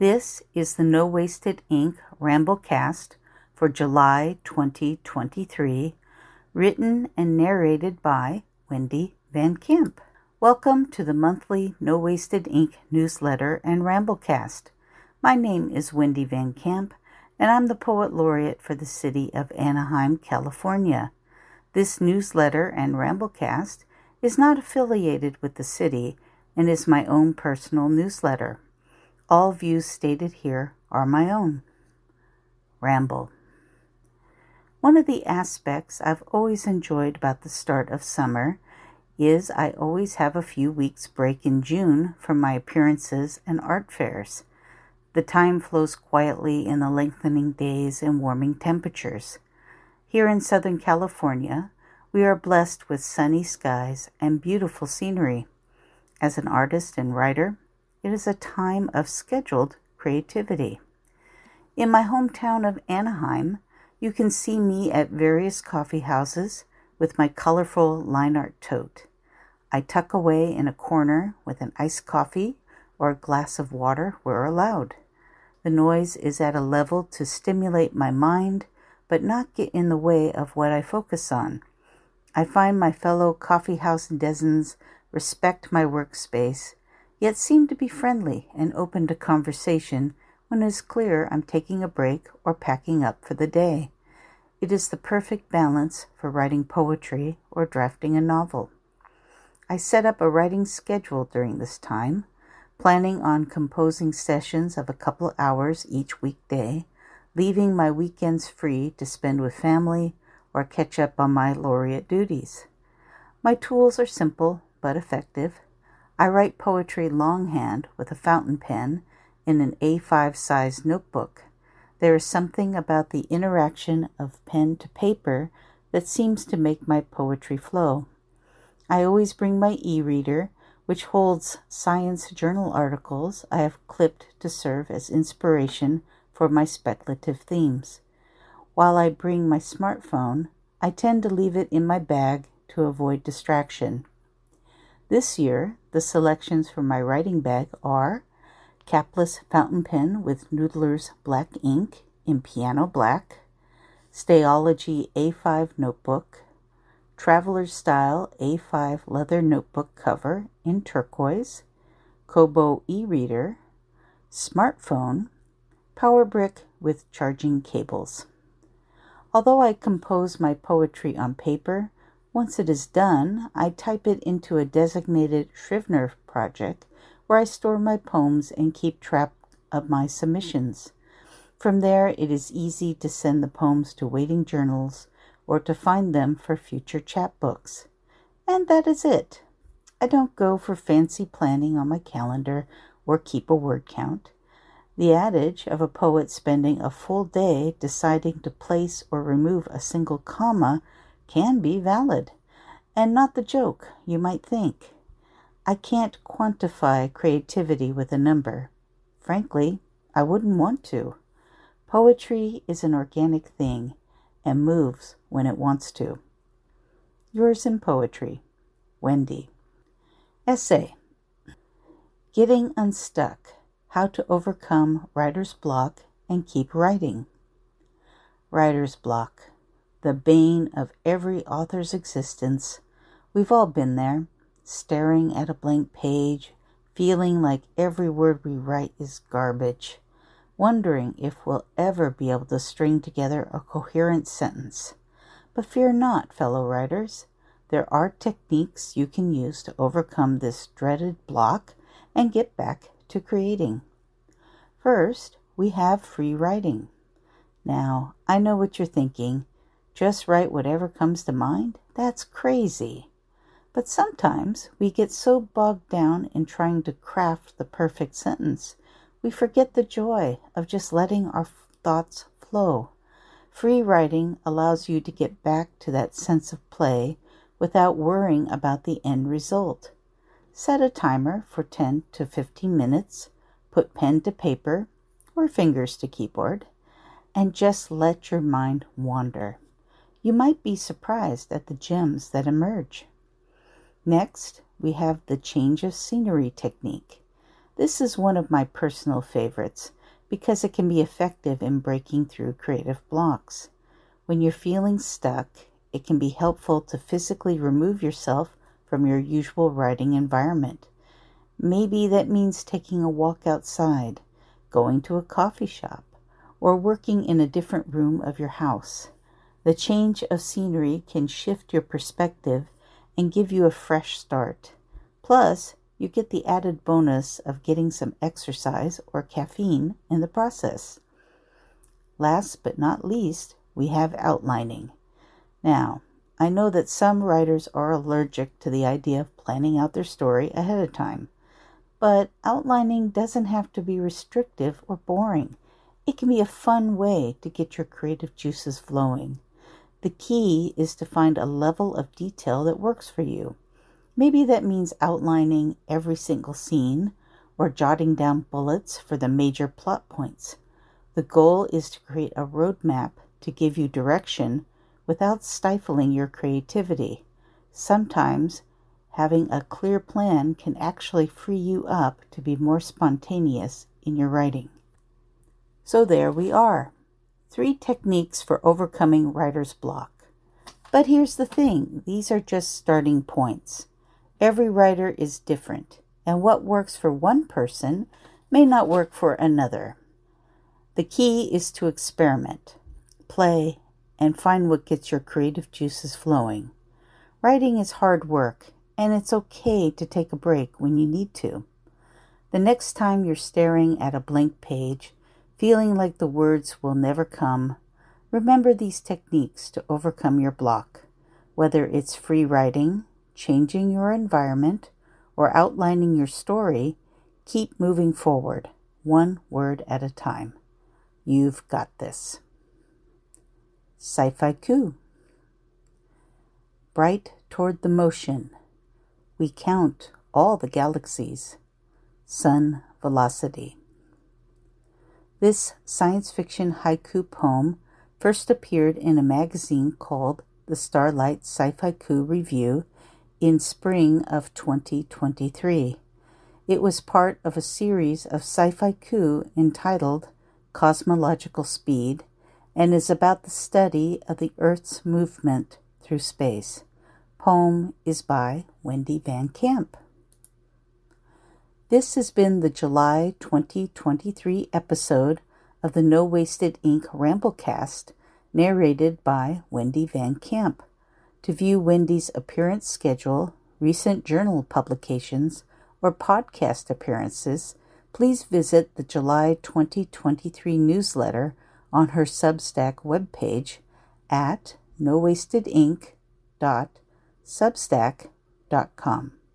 This is the No Wasted Ink Ramblecast for July 2023, written and narrated by Wendy Van Camp. Welcome to the monthly No Wasted Ink newsletter and Ramblecast. My name is Wendy Van Camp, and I'm the Poet Laureate for the city of Anaheim, California. This newsletter and Ramblecast is not affiliated with the city and is my own personal newsletter. All views stated here are my own. Ramble. One of the aspects I've always enjoyed about the start of summer is I always have a few weeks break in June from my appearances and art fairs. The time flows quietly in the lengthening days and warming temperatures. Here in Southern California, we are blessed with sunny skies and beautiful scenery. As an artist and writer, it is a time of scheduled creativity. In my hometown of Anaheim, you can see me at various coffee houses with my colorful line art tote. I tuck away in a corner with an iced coffee or a glass of water where allowed. The noise is at a level to stimulate my mind but not get in the way of what I focus on. I find my fellow coffee house dezens respect my workspace, yet seem to be friendly and open to conversation when it is clear I'm taking a break or packing up for the day. It is the perfect balance for writing poetry or drafting a novel. I set up a writing schedule during this time, planning on composing sessions of a couple hours each weekday, leaving my weekends free to spend with family or catch up on my laureate duties. My tools are simple but effective. I write poetry longhand with a fountain pen in an A5 size notebook. There is something about the interaction of pen to paper that seems to make my poetry flow. I always bring my e reader, which holds science journal articles I have clipped to serve as inspiration for my speculative themes. While I bring my smartphone, I tend to leave it in my bag to avoid distraction. This year, the selections for my writing bag are capless fountain pen with Noodler's black ink in piano black, Stalogy A5 notebook, Traveler's Style A5 leather notebook cover in turquoise, Kobo e-reader, smartphone, power brick with charging cables. Although I compose my poetry on paper, once it is done, I type it into a designated Scrivener project where I store my poems and keep track of my submissions. From there, it is easy to send the poems to waiting journals or to find them for future chapbooks. And that is it. I don't go for fancy planning on my calendar or keep a word count. The adage of a poet spending a full day deciding to place or remove a single comma can be valid, and not the joke you might think. I can't quantify creativity with a number. Frankly, I wouldn't want to. Poetry is an organic thing and moves when it wants to. Yours in Poetry, Wendy. Essay Getting Unstuck how to Overcome Writer's Block and Keep Writing. Writer's Block, the bane of every author's existence. We've all been there, staring at a blank page, feeling like every word we write is garbage, wondering if we'll ever be able to string together a coherent sentence. But fear not, fellow writers. There are techniques you can use to overcome this dreaded block and get back to creating. First, we have free writing. Now, I know what you're thinking. Just write whatever comes to mind? That's crazy. But sometimes we get so bogged down in trying to craft the perfect sentence, we forget the joy of just letting our thoughts flow. Free writing allows you to get back to that sense of play without worrying about the end result. Set a timer for 10 to 15 minutes, put pen to paper or fingers to keyboard, and just let your mind wander. You might be surprised at the gems that emerge. Next, we have the change of scenery technique. This is one of my personal favorites because it can be effective in breaking through creative blocks. When you're feeling stuck, it can be helpful to physically remove yourself from your usual writing environment. Maybe that means taking a walk outside, going to a coffee shop, or working in a different room of your house. The change of scenery can shift your perspective and give you a fresh start. Plus, you get the added bonus of getting some exercise or caffeine in the process. Last but not least, we have outlining. Now, I know that some writers are allergic to the idea of planning out their story ahead of time, but outlining doesn't have to be restrictive or boring. It can be a fun way to get your creative juices flowing. The key is to find a level of detail that works for you. Maybe that means outlining every single scene or jotting down bullets for the major plot points. The goal is to create a roadmap to give you direction without stifling your creativity. Sometimes having a clear plan can actually free you up to be more spontaneous in your writing. So there we are. Three techniques for overcoming writer's block. But here's the thing these are just starting points. Every writer is different, and what works for one person may not work for another. The key is to experiment, play, and find what gets your creative juices flowing. Writing is hard work, and it's okay to take a break when you need to. The next time you're staring at a blank page, feeling like the words will never come, remember these techniques to overcome your block. Whether it's free writing, changing your environment, or outlining your story, keep moving forward, one word at a time. You've got this. Scifaiku. Bright toward the motion, we count all the galaxies. Sun velocity. This science fiction haiku poem first appeared in a magazine called the Starlight Coup Review in spring of 2023. It was part of a series of ku entitled Cosmological Speed and is about the study of the Earth's movement through space. Poem is by Wendy Van Camp. This has been the July 2023 episode of the No Wasted Ink Ramblecast, narrated by Wendy Van Camp. To view Wendy's appearance schedule, recent journal publications, or podcast appearances, please visit the July 2023 newsletter on her Substack webpage at nowastedink.substack.com.